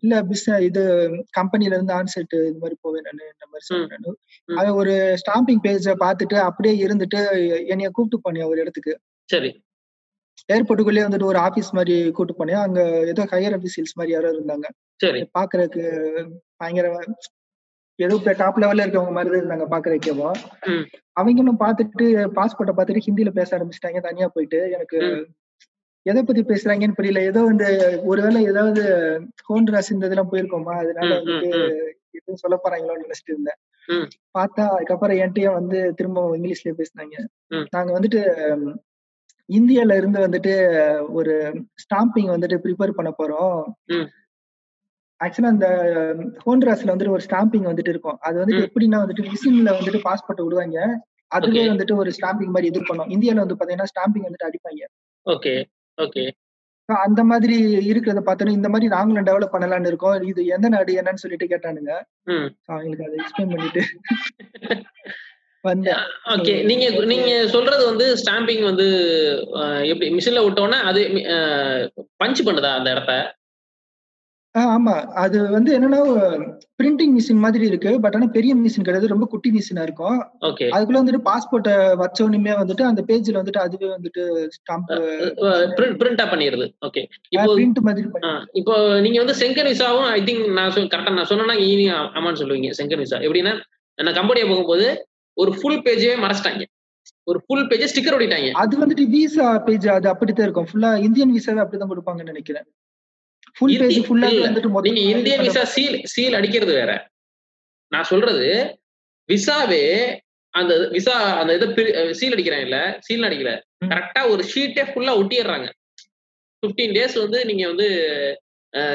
இல்ல பிஸ் இது கம்பெனில இருந்து ஆன்செட் இது மாதிரி போவேன் நானு இந்த மாதிரி சொன்னேன். அவன் ஒரு ஸ்டாம்பிங் பேஜ பார்த்துட்டு அப்படியே இருந்துட்டு என்னைய கூப்பிட்டு போனியா ஒரு இடத்துக்கு. சரி. ஏர்போர்ட்டுக்குள்ளேயே வந்துட்டு ஒரு ஆபீஸ் மாதிரி கூட்டு போனியா அங்க ஏதோ ஹையர் அபிசியல்ஸ் மாதிரி யாரோ இருந்தாங்க. சரி. பாக்குறதுக்கு பயங்கர ஏதோ டாப் லெவல்ல இருக்கவங்க மாதிரி இருந்தாங்க பாக்குறதுக்கேவோ. அவங்களும் பார்த்துட்டு பாஸ்போர்ட்டை பார்த்துட்டு ஹிந்தில பேச ஆரம்பிச்சிட்டாங்க. தனியா போயிட்டு எனக்கு. எதை பத்தி பேசுறாங்கன்னு புரியல. ஏதோ வந்து ஒருவேளை ஏதாவது ஹோண்ட்ராஸ் இந்த இதெல்லாம் போயிருக்கோமா? அதனால வந்துட்டு எதுவும் சொல்ல போறாங்களோன்னு நினைச்சிட்டு இருந்தேன். பார்த்தா அதுக்கப்புறம் என்கிட்டயே வந்து திரும்ப இங்கிலீஷ்லயே பேசினாங்க. நாங்க வந்துட்டு இந்தியால இருந்து வந்துட்டு ஒரு ஸ்டாம்பிங் வந்துட்டு ப்ரிப்பேர் பண்ண போறோம். ஆக்சுவலா அந்த ஹோண்ட்ராஸ்ல வந்துட்டு ஒரு ஸ்டாம்பிங் வந்துட்டு இருக்கும். அது வந்துட்டு. எப்படின்னா வந்துட்டு மிஷின்ல வந்துட்டு பாஸ்போர்ட் விடுவாங்க. அதுவே. வந்துட்டு ஒரு ஸ்டாம்பிங் மாதிரி இது பண்ணும் இந்தியால வந்து பாத்தீங்கன்னா ஸ்டாம்பிங் வந்துட்டு அடிப்பாங்க. ஓகே. ஓகே. அந்த மாதிரி இருக்கிறத பார்த்தோன்னா இந்த மாதிரி நாங்களும் டெவலப் பண்ணலாம்னு இருக்கோம். இது எந்த நாடு என்னன்னு சொல்லிட்டு கேட்டானுங்க. அவங்களுக்கு அதை எக்ஸ்பிளைன் பண்ணிட்டு வந்தேன். ஓகே. நீங்க நீங்க சொல்றது வந்து ஸ்டாம்பிங் வந்து எப்படி மிஷின்ல விட்டோன்னா அது பஞ்ச் பண்ணுதா அந்த இடத்த? ஆமா. அது வந்து என்னன்னா பிரிண்டிங் மிஷின் மாதிரி இருக்கு. பட் ஆனா பெரிய மிஷின் கிடையாது. ரொம்ப குட்டி மிஷினா இருக்கும். அதுக்குள்ள வந்துட்டு பாஸ்போர்ட்டை வச்சோனுமே வந்துட்டு அந்த பேஜ்ல வந்துட்டு அதுவே வந்துட்டு ஸ்டாம்ப் பிரிண்டா பண்ணிடுது ஓகே. இப்போ பிரிண்ட் மாதிரி இப்போ நீங்க வந்து செங்கன் விசாவும் ஐ திங்க் நான் கரெக்டா நான் சொன்னா ஈனி ஆமான்னு சொல்லுவீங்க செங்கன் விசா. எப்படின்னா நான் கம்போடியா போகும்போது ஒரு ஃபுல் பேஜே மறைச்சிட்டாங்க. ஒரு ஃபுல் பேஜே ஸ்டிக்கர் ஒட்டிட்டாங்க அது வந்துட்டு விசா பேஜ் அது அப்படித்தான் இருக்கும். ஃபுல்லா இந்தியன் விசாவே அப்படிதான் கொடுப்பாங்கன்னு நினைக்கிறேன். ஃபுல் பேஜ் ஃபுல்லா வந்துட்டு நீங்க இந்தியன் இது விசா சீல் சீல் அடிக்கிறது வேற. நான் சொல்றது விசாவே அந்த விசா அந்த இதை சீல் அடிக்கிறாங்க இல்ல சீல் அடிக்கல. கரெக்டா ஒரு ஷீட்டே ஃபுல்லா ஒட்டிடுறாங்க. 15 டேஸ் வந்து நீங்க வந்து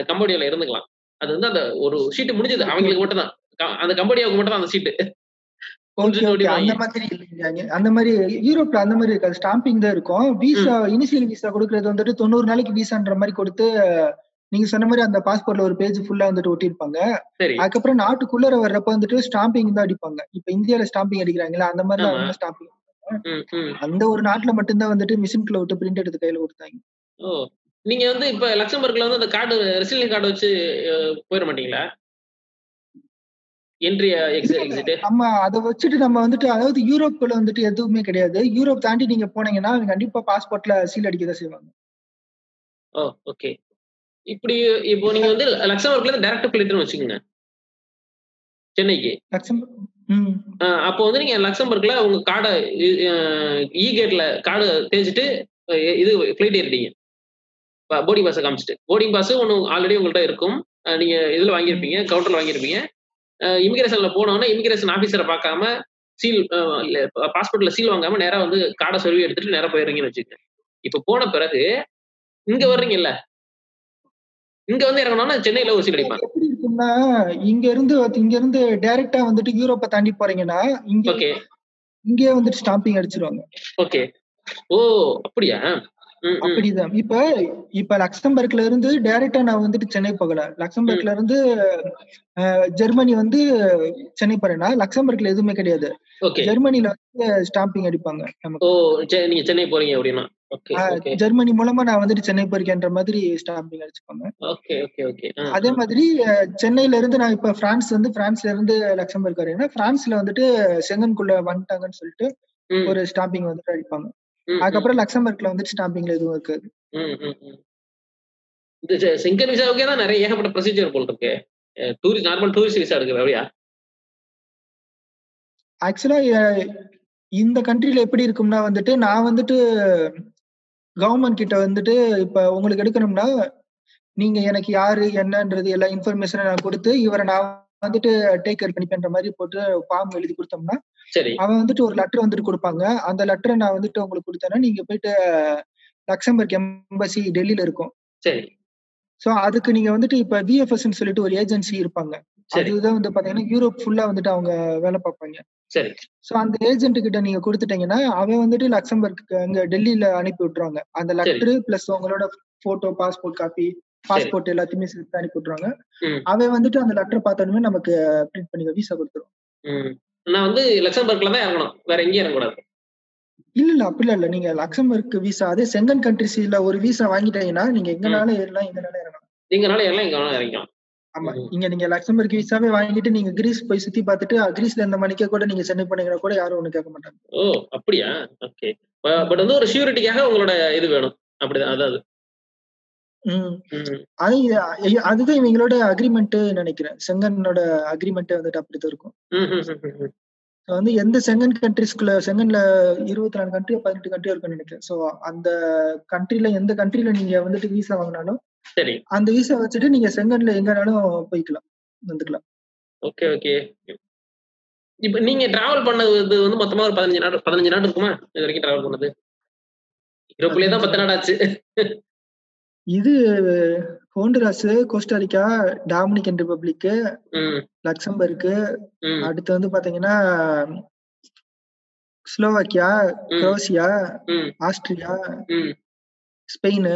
கம்போடியால இருந்துக்கலாம். அது வந்து அந்த ஒரு ஷீட் முடிஞ்சது. அவங்களுக்கு மட்டும் தான் அந்த கம்போடியாவுக்கு மட்டும் தான் அந்த ஓகே அந்த. மாதிரி அந்த மாதிரி யூரோப்ல அந்த மாதிரி இருக்காது. ஸ்டாம்பிங் தான் இருக்கும். விசா இனிஷியல் விசா கொடுக்கறது வந்துட்டு தொண்ணூறு நாளைக்கு விசான்ற மாதிரி கொடுத்து நீங்க சொன்ன மாதிரி அந்த பாஸ்போர்ட்ல ஒரு பேஜ் ஃபுல்லா வந்துட்டு ஒட்டியிருப்பாங்க. அதுக்கப்புறம் நாட்டுக்குள்ளர வர்றப்ப வந்துட்டு ஸ்டாம்பிங் தான் அடிப்பாங்க. இப்ப இந்தியால ஸ்டாம்பிங் அடிக்கிறாங்களா அந்த மாதிரி ஆமா. அவங்க ஸ்டாம்பிங். அந்த ஒரு நாட்டுல மட்டும்தான் வந்துட்டு மிஷின்குள்ள விட்டு பிரிண்ட் எடுத்து கையில கொடுத்தாங்க. நீங்க வந்து இப்ப லக்சம்பர்க்ல வந்து அந்த கார்டு ரெசிலிங் கார்டு வச்சு போயிட மாட்டீங்களா? நம்ம அதை வச்சுட்டு நம்ம வந்துட்டு அதாவது யூரோப்ல வந்துட்டு எதுவுமே கிடையாது. யூரோப் தாண்டி நீங்க போனீங்கன்னா கண்டிப்பா பாஸ்போர்ட்ல சீல் அடிக்க தான் செய்வாங்க. ஓ ஓகே இப்படி இப்போ நீங்க வந்து லக்சம்பர்க்ல இருந்து டைரக்ட் ஃபிளைட்னு வச்சுக்கோங்க. சென்னைக்கு. அப்போ வந்து நீங்க லக்சம்பர்க்ல உங்க கார்டை இ கேட்ல கார்டு தேய்ச்சிட்டு இது ஃபிளைட் ஏறிட்டீங்க. போர்டிங் பாஸை காமிச்சிட்டு. போர்டிங் பாஸ் ஒன்று ஆல்ரெடி உங்கள்கிட்ட இருக்கும். நீங்க இதுல வாங்கியிருப்பீங்க கவுண்டர்ல வாங்கியிருப்பீங்க. இமிகிரேஷன்ல போனோன்னா இமிகிரேஷன் ஆஃபீஸரை பார்க்காம சீல் பாஸ்போர்ட்ல சீல் வாங்காம நேரா வந்து கார்டை சொருவி எடுத்துட்டு நேரா போயிடுறீங்கன்னு வச்சுக்கோங்க. இப்போ போன பிறகு இங்க வர்றீங்கல்ல? இங்க வந்து இறங்கணும்னா சென்னையில சீட் அடிப்பான் எப்படி இருக்கும்னா இங்க இருந்து இங்க இருந்து டைரக்டா வந்துட்டு யூரோப்பை தாண்டி போறீங்கன்னா இங்க ஓகே. இங்கே வந்துட்டு ஸ்டாம்பிங் அடிச்சிருவாங்க. ஓகே. ஓ அப்படியா. அப்படிதான். இப்ப இப்ப லக்சம்பர்க்ல இருந்து டைரக்டா நான் வந்துட்டு சென்னை போகல. லக்சம்பர்க்ல இருந்து ஜெர்மனி வந்து சென்னை போறேன்னா லக்சம்பர்க்ல எதுவுமே கிடையாது. ஜெர்மனில வந்து ஸ்டாம்பிங் அடிப்பாங்க நமக்கு. ஓ நீங்க சென்னை போறீங்க அப்படின்னா. ஜெர்மனி மூலமா நான் வந்துட்டு சென்னை போயிருக்கேன்ற மாதிரி ஸ்டாம்பிங் அடிச்சுப்பாங்க ஓகே ஓகே ஓகே. ஆ, அதே மாதிரி சென்னையில இருந்து நான் இப்ப பிரான்ஸ் வந்து பிரான்ஸ்ல இருந்து லக்சம்பர்க் வரேன்னா பிரான்ஸ்ல வந்துட்டு செங்கன்குள்ள வந்துட்டாங்கன்னு சொல்லிட்டு ஒரு ஸ்டாம்பிங் வந்துட்டு அடிப்பாங்க. அதுக்கப்புறம் லக்சம்பர்க்ல வந்துட்டு ஸ்டாம்பிங்ல எதுவும் இருக்காது. இந்த செங்கன் விசாவுக்கே தான் நிறைய ஏகப்பட்ட ப்ரொசீஜர் போல் இருக்கு. டூரிஸ்ட் நார்மல் டூரிஸ்ட் விசா இருக்குது அப்படியா ஆக்சுவலா இந்த கண்ட்ரில எப்படி இருக்கும்னா வந்துட்டு நான் வந்துட்டு கவர்மெண்ட் கிட்ட வந்துட்டு இப்ப உங்களுக்கு எடுக்கணும்னா நீங்க எனக்கு யாரு என்னன்றது எல்லா இன்ஃபர்மேஷனும் நான் கொடுத்து இவரை நான் வந்துட்டு டேக் கேர் பண்ணிப்பேன்ற மாதிரி போட்டு ஃபார்ம் எழுதி கொடுத்தோம்னா அவன் வந்துட்டு ஒரு லெட்டர் வந்துட்டு கொடுப்பாங்க. அந்த லெட்டரை நான் வந்துட்டு உங்களுக்கு கொடுத்தேன்னா நீங்க போயிட்டு லக்சம்பர்க் எம்பசி டெல்லியில இருக்கும். சரி. சோ அதுக்கு நீங்க வந்துட்டு இப்ப விஎஃப்எஸ் சொல்லிட்டு ஒரு ஏஜென்சி இருப்பாங்க. அதுதான் வந்து பாத்தீங்கன்னா யூரோப் ஃபுல்லா வந்துட்டு அவங்க வேலை பார்ப்பாங்க. சரி. சோ அந்த ஏஜென்ட் கிட்ட நீங்க கொடுத்துட்டீங்கன்னா அவன் வந்துட்டு லக்சம்பர்க்கு அங்க டெல்லியில அனுப்பி விட்டுருவாங்க. அந்த லெட்டர் பிளஸ் உங்களோட போட்டோ பாஸ்போர்ட் காப்பி பாஸ்போர்ட் எல்லாத்தையுமே சேர்த்து அனுப்பி விட்டுருவாங்க. அவன் வந்துட்டு அந்த லெட்டர் பார்த்தோன்னே நமக்கு பிரிண்ட் பண்ணி விசா கொடுத்துரும். நான் வந்து லக்சம்பர்க்ல தான் இறங்கணும். வேற எங்கேயும் இறங்கக்கூடாது. இல்ல இல்ல. அப்படி இல்ல. நீங்க லக்சம்பர்க் விசா அதே செங்கன் கண்ட்ரிஸ்ல ஒரு விசா வாங்கிட்டீங்கன்னா நீங்க எங்கனாலும் ஏறலாம் எங்கனாலும் இறங்கலாம். நீங்கனால எல்லாம் இங்க வேணாலும் இறங்கலாம் ஆமா. இங்க நீங்க லக்சம்பர்க் விசாவே வாங்கிட்டு நீங்க கிரீஸ் போய் சுத்தி பார்த்துட்டு கிரீஸ்ல இந்த மணிக்கே கூட நீங்க சென்னை பண்ணீங்கன்னா கூட யாரும் ஒண்ணு கேட்க மாட்டாங்க. ஓ அப்படியா? ஓகே. பட் வந்து ஒரு ஷூரிட்டிக்காக உங்களோட இது வேணும். அப்படிதான் அதாவது. அது அதுதான் இவங்களோட அக்ரிமெண்ட் நினைக்கிறேன். செங்கனோட அக்ரிமெண்ட் வந்துட்டு அப்படிதான் இருக்கும். வந்து எந்த செங்கன் கண்ட்ரிஸ்குள்ள செங்கன்ல இருபத்தி நாலு கண்ட்ரி பதினெட்டு கண்ட்ரி இருக்குன்னு நினைக்கிறேன். சோ அந்த கண்ட்ரில எந்த கண்ட்ரில நீங்க வந்துட்டு விசா வாங்கினாலும் சரி. அந்த விசா வச்சுட்டு நீங்க செங்கன்ல எங்கனாலும் போய்க்கலாம் வந்துக்கலாம். Okay okay. இப்ப நீங்க டிராவல் பண்ணது வந்து மொத்தமா ஒரு பதினஞ்சு நாடு பதினஞ்சு நாடு இருக்குமா? இது வரைக்கும் டிராவல் பண்ணது? யூரோப்லயே தான் பத்து நாடு ஆச்சு. இது Honduras Costa Rica Dominican Republic Luxembourg அடுத்து வந்து பாத்தீங்கன்னா Slovakia Croatia Austria Spain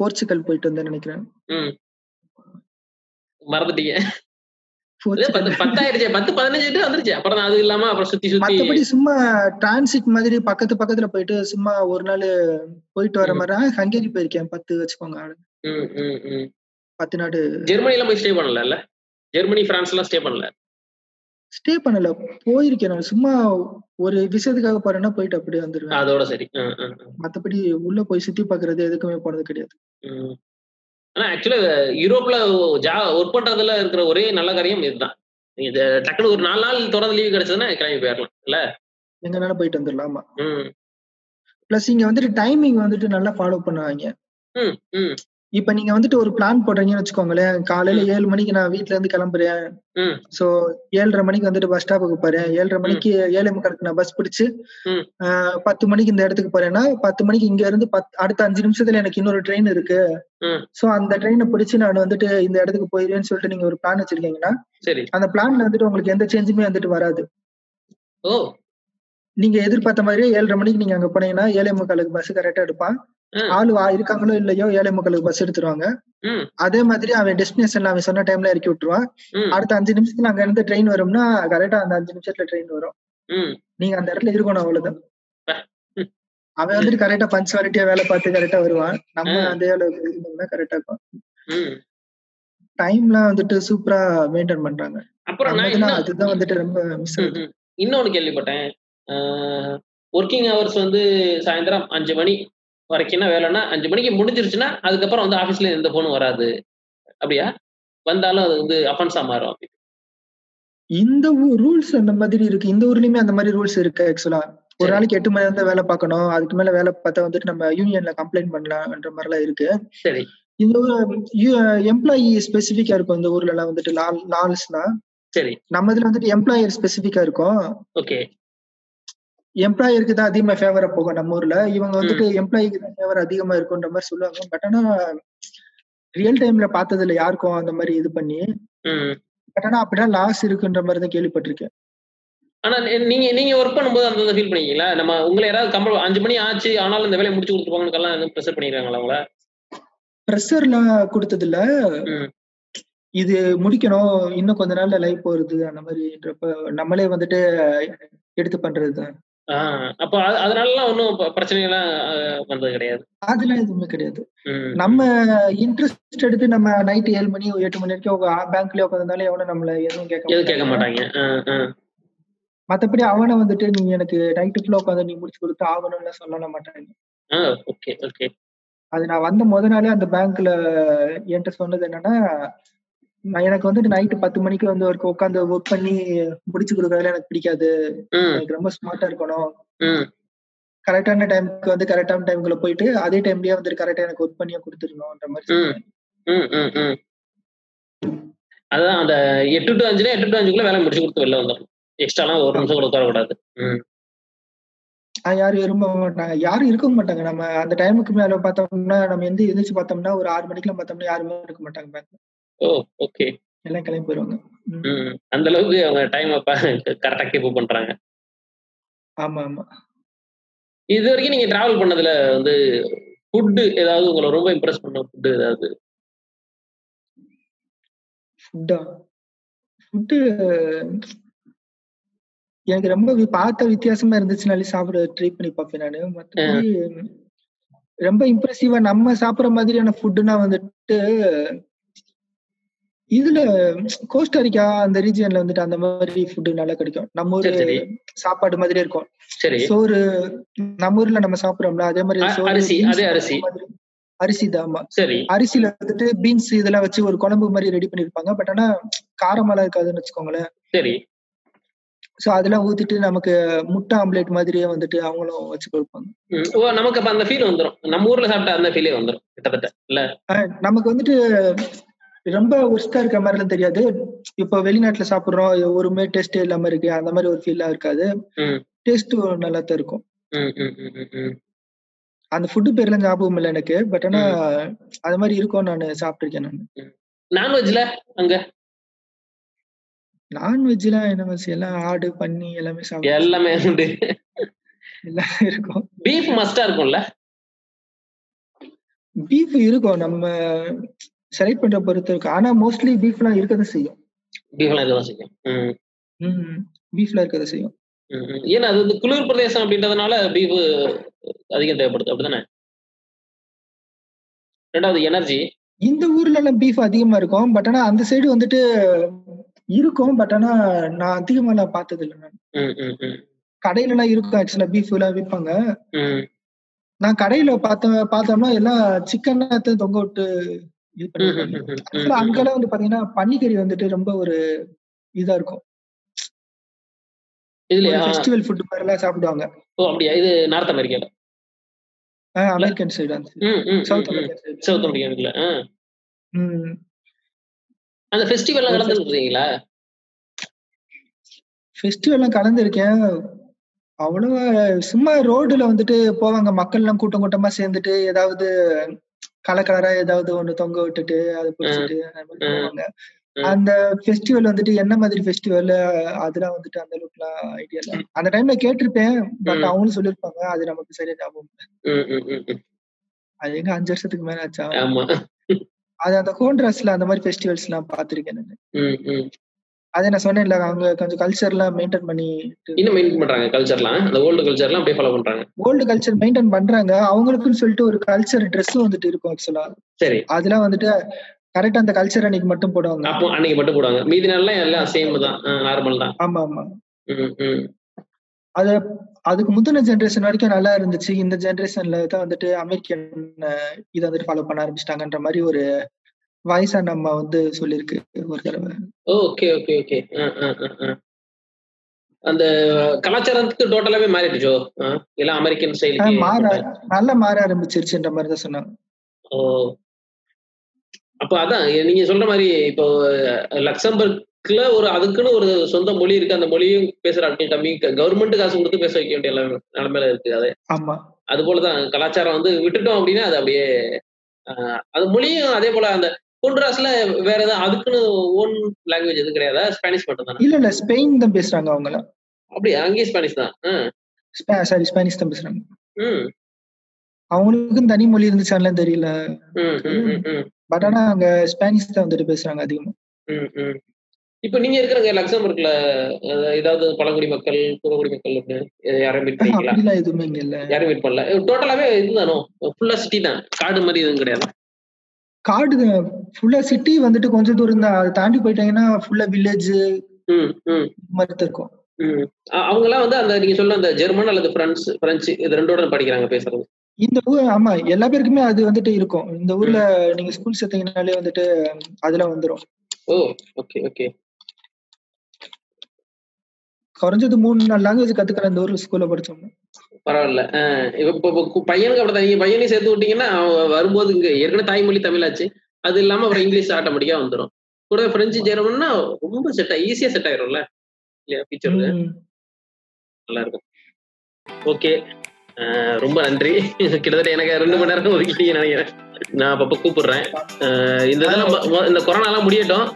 Portugal போயிட்டு வந்தேன் நினைக்கிறேன். மறந்துட்டீங்க. மத்தபடி சும்மா டிரான்சிட் மாதிரி பக்கத்து பக்கத்துல போயிட்டு சும்மா ஒரு நாள் போயிட்டு வர. மாதிரி ஹங்கேரி போயிருக்கேன். பத்து வச்சுக்கோங்க. பத்து நாடு. ஜெர்மனி எல்லாம் போய் ஸ்டே பண்ணல இல்ல ஜெர்மனி பிரான்ஸ் எல்லாம் ஸ்டே பண்ணல? ஸ்டே பண்ணல. போயிருக்கேன் நான். சும்மா ஒரு விஷயத்துக்காக போறேன்னா போயிட்டு அப்படியே வந்துருவேன். அதோட சரி. மத்தபடி உள்ள போய் சுத்தி பாக்குறது எதுக்குமே போனது கிடையாது. ஆனா ஆக்சுவலா யூரோப்ல ஜா ஒர்க் பண்றதுல இருக்கிற ஒரே நல்ல காரியம் இதுதான். இது டக்குனு ஒரு நாலு நாள் தொடர்ந்து லீவு கிடைச்சதுன்னா கிளம்பி போயிடலாம் இல்ல? எங்கனாலும் போயிட்டு வந்துடலாம் பிளஸ் இங்க வந்துட்டு டைமிங் வந்துட்டு நல்லா ஃபாலோ பண்ணுவாங்க. ம் ம். இப்ப நீங்க வந்துட்டு ஒரு பிளான் போடுறீங்கன்னு வச்சுக்கோங்களேன். காலையில ஏழு மணிக்கு நான் வீட்ல இருந்து கிளம்புறேன். சோ ஏழரை மணிக்கு வந்துட்டு பஸ் ஸ்டாப்புக்கு போறேன். ஏழரை மணிக்கு ஏழை முக்காலுக்கு நான் பஸ் பிடிச்சு பத்து மணிக்கு இந்த இடத்துக்கு போறேன்னா பத்து மணிக்கு இங்க இருந்து அடுத்த அஞ்சு நிமிஷத்துல எனக்கு இன்னொரு ட்ரெயின் இருக்கு. சோ அந்த ட்ரெயினை பிடிச்சு நான் வந்துட்டு இந்த இடத்துக்கு போயிருவேன்னு சொல்லிட்டு நீங்க ஒரு பிளான் வச்சிருக்கீங்கன்னா சரி. அந்த பிளான்ல வந்துட்டு உங்களுக்கு எந்த சேஞ்சுமே வந்துட்டு வராது. நீங்க எதிர்பார்த்த மாதிரியே ஏழரை மணிக்கு நீங்க அங்க போனீங்கன்னா ஏழை முக்காலுக்கு பஸ் கரெக்டா எடுப்பான். ஆளு இருக்காங்களோ இல்லையோ ஏழை முக்காலுக்கு பஸ் எடுத்துருவாங்க. அதே மாதிரி அவன் டெஸ்டினேஷன்ல அவன் சொன்ன டைம்ல இறக்கி விட்டுருவான். அடுத்த அஞ்சு நிமிஷத்துல அங்க இருந்து ட்ரெயின் வரும்னா கரெக்டா அந்த அஞ்சு நிமிஷத்துல ட்ரெயின் வரும். நீங்க அந்த இடத்துல இருக்கணும் அவ்வளவுதான். அவன் வந்துட்டு கரெக்டா பஞ்சுவாலிட்டியா வேலை பார்த்து கரெக்டா வருவான். நம்ம. அதே அளவுக்கு இருந்தோம்னா கரெக்டா இருக்கும். டைம்லாம் வந்துட்டு சூப்பரா மெயின்டைன் பண்றாங்க. அப்புறம் அதுதான் வந்துட்டு ரொம்ப மிஸ் ஆகுது. இன்னொன்னு கேள்விப்பட்டேன். ஒர்க்கிங் ஹவர்ஸ் வந்து சாயந்தரம் அஞ்சு மணி. வரைக்கும் வேலைன்னா அஞ்சு மணிக்கு முடிஞ்சிருச்சுன்னா அதுக்கப்புறம் வந்து ஆபீஸ்ல எந்த போனும் வராது. அப்படியா? வந்தாலும் அது வந்து அஃபென்ஸா மாறும். இந்த ரூல்ஸ் அந்த மாதிரி இருக்கு. இந்த ஊர்லயுமே அந்த மாதிரி ரூல்ஸ் இருக்கு ஆக்சுவலா ஒரு. நாளைக்கு எட்டு மணி நேரம் வேலை பார்க்கணும். அதுக்கு மேல வேலை பார்த்தா வந்துட்டு நம்ம யூனியன்ல கம்ப்ளைண்ட் பண்ணலாம்ன்ற மாதிரி எல்லாம் இருக்கு. சரி. இந்த எம்ப்ளாயி ஸ்பெசிபிக்கா இருக்கும். இந்த ஊர்ல எல்லாம் வந்துட்டு லால் லால்ஸ்லாம் சரி. நம்ம இதுல வந்துட்டு எம்ப்ளாயர் ஸ்பெசிபிக்கா இருக்கும். ஓகே. எம்ப்ளாயருக்கு தான் அதிகமா ஃபேவரா போகும் நம்ம ஊர்ல. இவங்க வந்துட்டு எம்ப்ளாயிக்கு தான் ஃபேவர் அதிகமா இருக்குன்ற மாதிரி சொல்லுவாங்க. பட் ஆனா ரியல் டைம்ல பார்த்ததுல யாருக்கும் அந்த மாதிரி இது பண்ணி. பட் ஆனா அப்படிதான் லாஸ் இருக்குன்ற மாதிரி தான் கேள்விப்பட்டிருக்கேன். ஆனா நீங்க நீங்க ஒர்க் பண்ணும்போது அந்த ஃபீல் பண்ணிக்கீங்களா நம்ம உங்களை யாராவது கம்பல் அஞ்சு மணி ஆச்சு ஆனாலும் இந்த வேலையை முடிச்சு கொடுத்துருப்பாங்கன்னு எதுவும் ப்ரெஷர் பண்ணிடுறாங்களா உங்கள? ப்ரெஷர்லாம் கொடுத்தது இல்ல. இது முடிக்கணும். இன்னும் கொஞ்ச நாள்ல லைஃப் போறது அந்த மாதிரின்றப்ப நம்மளே வந்துட்டு எடுத்து பண்றதுதான். அப்போ அது- அதனாலலாம் ஒன்றும் பிரச்சனைகள்லாம் வந்தது கிடையாது. அதெல்லாம் எதுவுமே கிடையாது. நம்ம இன்ட்ரெஸ்ட் எடுத்து நம்ம நைட் ஏழு மணி எட்டு மணி வரைக்கும் பேங்க்லயே உட்காந்தாலும் எவனும் நம்மள எதுவும் கேட்க எதுவும் கேட்க மாட்டாங்க. மத்தபடி அவனை வந்துட்டு நீ எனக்கு நைட்டு ஃபுல்லா உட்காந்து நீ முடிச்சு கொடுத்து ஆகணும்னு சொல்ல மாட்டாங்க. ஓகே ஓகே அது நான் வந்த முத நாளே அந்த பேங்க்ல என்கிட்ட சொன்னது என்னன்னா எனக்கு வந்துட்டு நைட்டு பத்து மணிக்கு வந்து ஒரு உட்காந்து ஒர்க் பண்ணி முடிச்சு கொடுக்கறதுல எனக்கு பிடிக்காது. எனக்கு ரொம்ப ஸ்மார்ட்டா இருக்கணும். கரெக்டான டைமுக்கு வந்து கரெக்டான டைமுக்குள்ள போயிட்டு அதே டைம்லயே வந்துட்டு கரெக்டா எனக்கு ஒர்க் பண்ணியே கொடுத்துடணும்ன்ற மாதிரி அதான் அந்த எட்டு டு அஞ்சுனா எட்டு டு அஞ்சுக்குள்ள வேலை முடிச்சு கொடுத்து வெளில வந்துடணும். எக்ஸ்ட்ராலாம் ஒரு நிமிஷம் கூட உட்காரக்கூடாது யாரும் விரும்ப மாட்டாங்க. யாரும் இருக்க மாட்டாங்க. நம்ம அந்த டைமுக்கு மேல பார்த்தோம்னா நம்ம எந்த எந்திரிச்சு பார்த்தோம்னா ஒரு ஆறு மணிக்கெல்லாம் பார்த்தோம்னா யாருமே இருக்க மாட்டாங்க. பேங்க்ல ஓ ஓகே எல்லாம் கிளம்பி போயிருவாங்க. அந்த அளவுக்கு அவங்க டைம் கரெக்டாக கீப் பண்றாங்க. ஆமா ஆமா இது வரைக்கும் நீங்க டிராவல் பண்ணதுல வந்து ஃபுட்டு ஏதாவது உங்களை ரொம்ப இம்ப்ரெஸ் பண்ண ஃபுட்டு ஏதாவது? ஃபுட்டா ஃபுட்டு எனக்கு ரொம்ப பார்த்த வித்தியாசமா இருந்துச்சுனாலே சாப்பிட ட்ரை பண்ணி பார்ப்பேன் நானு. மத்தபடி ரொம்ப இம்ப்ரெசிவா நம்ம சாப்பிடுற மாதிரியான ஃபுட்டுனா வந்துட்டு இதுல கோஸ்டாரிக்கா அந்த ரீஜியன்ல வந்துட்டு அந்த மாதிரி ஃபுட்டு நல்லா கிடைக்கும். நம்ம ஊரு. சாப்பாடு மாதிரியே இருக்கும். சரி. சோறு நம்ம ஊர்ல நம்ம சாப்பிடுறோம்ல அதே மாதிரி அரிசி, அதே அரிசி. மாதிரி. அரிசி தான் ஆமா. சரி. அரிசியில வந்துட்டு பீன்ஸ் இதெல்லாம் வச்சு ஒரு குழம்பு மாதிரி ரெடி பண்ணிருப்பாங்க. பட் ஆனா காரமெல்லாம் இருக்காதுன்னு வச்சுக்கோங்களேன். சரி. சோ அதெல்லாம் ஊத்திட்டு நமக்கு முட்டை ஆம்லேட் மாதிரியே வந்துட்டு அவங்களும் வச்சு கொடுப்பாங்க. நமக்கு அப்ப அந்த ஃபீல் வந்துரும். நம்ம ஊர்ல சாப்பிட்ட அந்த ஃபீலே வந்துரும் கிட்டத்தட்ட இல்ல? நமக்கு வந்துட்டு ரொம்ப ஒர்ஸ்டா இருக்க மாதிரி எல்லாம் தெரியாது. இப்போ வெளிநாட்டுல சாப்பிடுறோம் ஒருமே டேஸ்ட் இல்லாம இருக்கு அந்த மாதிரி ஒரு ஃபீல்லாம் இருக்காது. டேஸ்ட் நல்லா தான் இருக்கும். அந்த ஃபுட்டு பேர்லாம் ஞாபகம் இல்லை எனக்கு. பட் ஆனா அது மாதிரி இருக்கும் நான் சாப்பிட்டிருக்கேன் நான். நான்வெஜ்ல அங்க? நான்வெஜ்லாம் என்ன எல்லாம் ஆடு பண்ணி எல்லாமே சாப்பிடுவோம் எல்லாமே உண்டு. எல்லாமே இருக்கும். பீஃப் மஸ்டா இருக்கும்ல? பீஃப் இருக்கும். நம்ம செலக்ட் பண்ற பொறுத்து இருக்கும் ஆனா மோஸ்ட்லி பீஃப்லாம் இருக்கதான் செய்யும். பீஃப்லாம் இருக்கதான் செய்யும். ம், ம் பீஃப்ல இருக்கதான் செய்யும். ஏன்னா அது வந்து குளிர் பிரதேசம் அப்படின்றதுனால பீஃப் அதிகம் தேவைப்படுது. அப்படிதானே? ரெண்டாவது எனர்ஜி இந்த ஊர்ல எல்லாம் பீஃப் அதிகமா இருக்கும். பட் ஆனா அந்த சைடு வந்துட்டு இருக்கும். பட் ஆனா நான் அதிகமா நான் பார்த்தது இல்லை நான். ம் ம் ம். கடையில எல்லாம் இருக்கும் ஆக்சுவலா பீஃப் எல்லாம் விற்பாங்க. ம். நான் கடையில பார்த்த பார்த்தோம்னா எல்லாம் சிக்கன் தொங்க விட்டு இது ம். அங்கெல்லாம் வந்து பாத்தீங்கன்னா பன்னிக்கறி வந்துட்டு ரொம்ப ஒரு இதா இருக்கும். இதுலயா? ஃபெஸ்டிவல் ஃபுட் மாதிரி எல்லாம் சாப்பிடுவாங்க. ஓ அப்படியா? இது நார்த் அமெரிக்கால அமெரிக்கன் சைடு அந்த சவுத். அமெரிக்கன் சவுத் அமெரிக்கால அந்த ஃபெஸ்டிவல்லாம் நடந்துருக்கீங்களா ஃபெஸ்டிவல்லாம் கலந்துருக்கேன். அவ்வளவா சும்மா ரோடுல வந்துட்டு போவாங்க மக்கள் எல்லாம் கூட்டம் கூட்டமா சேர்ந்துட்டு ஏதாவது கலர் கலரா ஏதாவது ஒண்ணு தொங்க விட்டுட்டு அதை பிடிச்சிட்டு அந்த ஃபெஸ்டிவல் வந்துட்டு என்ன மாதிரி ஃபெஸ்டிவல் அதெல்லாம் வந்துட்டு அந்த அளவுக்குலாம் ஐடியா இல்ல. அந்த டைம்ல கேட்டிருப்பேன் பட். அவங்களும் சொல்லிருப்பாங்க அது நமக்கு சரியா ஞாபகம். அது எங்க அஞ்சு வருஷத்துக்கு மேல ஆச்சா? அது அந்த ஹோண்ட்ராஸ்ல அந்த மாதிரி ஃபெஸ்டிவல்ஸ் எல்லாம் பாத்திருக்கேன் அதை நான் சொன்னேன்ல அவங்க கொஞ்சம் கல்ச்சர் எல்லாம் மெயின்டைன் பண்ணி இன்னும் மெயின்டைன் பண்றாங்க கல்ச்சர்லாம் அந்த ஓல்டு கல்ச்சர்லாம் அப்படியே ஃபாலோ பண்றாங்க. ஓல்டு கல்ச்சர் மெயின்டைன் பண்றாங்க. அவங்களுக்குன்னு சொல்லிட்டு ஒரு கல்ச்சர் ட்ரெஸ் வந்துட்டு இருக்கும் ஆக்சுவலா சரி. அதெல்லாம் வந்துட்டு கரெக்டா அந்த கல்ச்சர் அன்னைக்கு மட்டும் போடுவாங்க. அப்போ அன்னைக்கு மட்டும் போடுவாங்க. மீதி நாள்லாம் எல்லாம் சேம் தான். நார்மல் தான். ஆமா ஆமா. அது அதுக்கு முந்தின ஜென்ரேஷன் வரைக்கும் நல்லா இருந்துச்சு. இந்த ஜென்ரேஷன்ல தான் வந்துட்டு அமெரிக்கன் இதை வந்துட்டு ஃபாலோ பண்ண ஆரம்பிச்சிட்டாங்கன்ற மாதிரி ஒரு வயசா நம்ம வந்து சொல்லியிருக்கு ஒரு தடவை. ஓகே ஓகே ஓகே அந்த கலாச்சாரத்துக்கு டோட்டலாவே மாறிடுச்சோ எல்லாம் அமெரிக்கன் ஸ்டைலுக்கு மாற நல்லா மாற ஆரம்பிச்சிருச்சுன்ற மாதிரி தான் சொன்னாங்க. ஓ. அப்போ அதான் நீங்க சொல்ற மாதிரி இப்போ லக்சம்பர்க்ல ஒரு அதுக்குன்னு ஒரு சொந்த மொழி இருக்கு அந்த மொழியும் பேசுற ஆட்கள் கம்மி கவர்மெண்ட் காசு கொடுத்து பேச வைக்க வேண்டிய நிலைமை- நிலைமையில இருக்கு அது. ஆமா. அது போலதான் கலாச்சாரம் வந்து விட்டுட்டோம் அப்படின்னா அது அப்படியே அது மொழியும் அதே போல அந்த ஹோண்டுராஸ்ல வேற ஏதாவது அதுக்குன்னு ஓன் லாங்குவேஜ் எதுவும் கிடையாதா? ஸ்பானிஷ் மட்டும் தானே இல்ல இல்ல. ஸ்பெயின் தான் பேசுறாங்க அவங்கள. அப்படியா? அங்கேயும் ஸ்பானிஷ் தான். சாரி ஸ்பானிஷ் தான் பேசுறாங்க. ம். அவங்களுக்கும் தனி மொழி இருந்துச்சான்லாம் தெரியல. பட் ஆனா அங்க ஸ்பானிஷ் தான் வந்துட்டு பேசுறாங்க அதிகமா. இப்ப நீங்க இருக்கிறங்க லக்சம்பர்க்ல ஏதாவது பழங்குடி மக்கள் பூர்வகுடி மக்கள் அப்படின்னு யாரும் மீட் பண்ணிக்கலாம் எதுவுமே இல்ல. யாரும் மீட் பண்ணல. டோட்டலாவே இதுதானோ? ஃபுல்லா சிட்டி தான். காடு மாதிரி எதுவும் கிடையாது. காடு ஃபுல்லா சிட்டி வந்துட்டு கொஞ்சம் தூரம் தான் அதை தாண்டி போயிட்டாங்கன்னா ஃபுல்லா வில்லேஜ் மாதிரி இருக்கும். ம். அ- அவங்கெல்லாம் வந்து அந்த நீங்க சொல்ல அந்த ஜெர்மன் அல்லது பிரெஞ்சு பிரெஞ்சு இது ரெண்டோட படிக்கிறாங்க பேசுறது. இந்த ஊர் ஆமா எல்லா பேருக்குமே அது வந்துட்டு இருக்கும். இந்த ஊர்ல நீங்க ஸ்கூல் சேர்த்தீங்கனாலே வந்துட்டு அதுல வந்துரும். Oh okay okay. குறைஞ்சது மூணு நாலு லாங்குவேஜ் கத்துக்கிற இந்த ஊர்ல ஸ்கூல்ல படிச்சோம்னா. பரவாயில்ல. இப்ப பையனுக்கு அப்படிதான் நீங்க பையனையும் சேர்த்து விட்டீங்கன்னா வரும்போது இங்க ஏற்கனவே தாய்மொழி தமிழாச்சு. அது இல்லாம அப்புறம் இங்கிலீஷ் ஆட்டோமேட்டிக்கா வந்துடும் கூட பிரெஞ்சு ஜெர்மன்னா ரொம்ப செட் ஈஸியா செட் ஆயிரும்ல? இல்லையா ஃபியூச்சர்ல ம். நல்லா இருக்கும் ஓகே ரொம்ப நன்றி. கிட்டத்தட்ட எனக்கு ரெண்டு மணி நேரம் ஒதுக்கிட்டீங்க நினைக்கிறேன். நான் அப்பப்ப கூப்பிடுறேன். இந்த இதெல்லாம் இந்த கொரோனா எல்லாம் முடியட்டும்.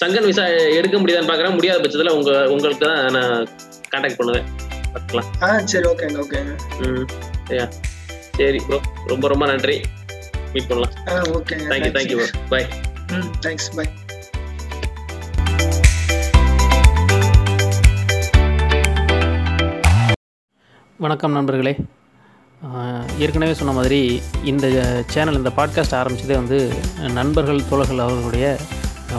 சங்கன் விசா எடுக்க முடியுதான்னு பாக்குறேன். முடியாத பட்சத்துல உங்க உங்களுக்கு தான் நான் கான்டாக்ட் பண்ணுவேன். பார்க்கலாம். ஆ சரி ஓகேங்க ஓகேங்க ம் சரியா சரி ப்ரோ ரொம்ப ரொம்ப நன்றி. மீட் பண்ணலாம். ஆ ஓகேங்க தேங்க்யூ தேங்க்யூ ப்ரோ பாய் ம் தேங்க்ஸ் பை வணக்கம் நண்பர்களே. ஏற்கனவே சொன்ன மாதிரி இந்த சேனல் இந்த பாட்காஸ்ட் ஆரம்பிச்சதே வந்து நண்பர்கள் தோழர்கள் அவர்களுடைய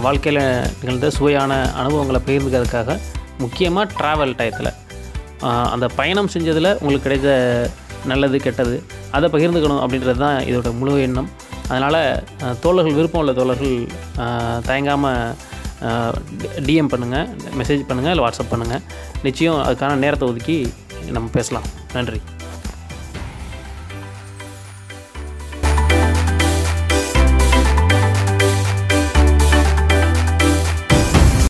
வாழ்க்கையில் நிகழ்ந்த சுவையான அனுபவங்களை பகிர்ந்துக்கிறதுக்காக முக்கியமாக ட்ராவல் டயத்தில் அந்த பயணம் செஞ்சதில் உங்களுக்கு கிடைத்த நல்லது கெட்டது அதை பகிர்ந்துக்கணும் அப்படின்றது தான் இதோட முழு எண்ணம். அதனால் தோழர்கள் விருப்பம் உள்ள தோழர்கள் தயங்காமல் டிஎம் பண்ணுங்கள் மெசேஜ் பண்ணுங்கள் இல்லை வாட்ஸ்அப் பண்ணுங்கள் நிச்சயம் அதுக்கான நேரத்தை ஒதுக்கி நம்ம பேசலாம். நன்றி.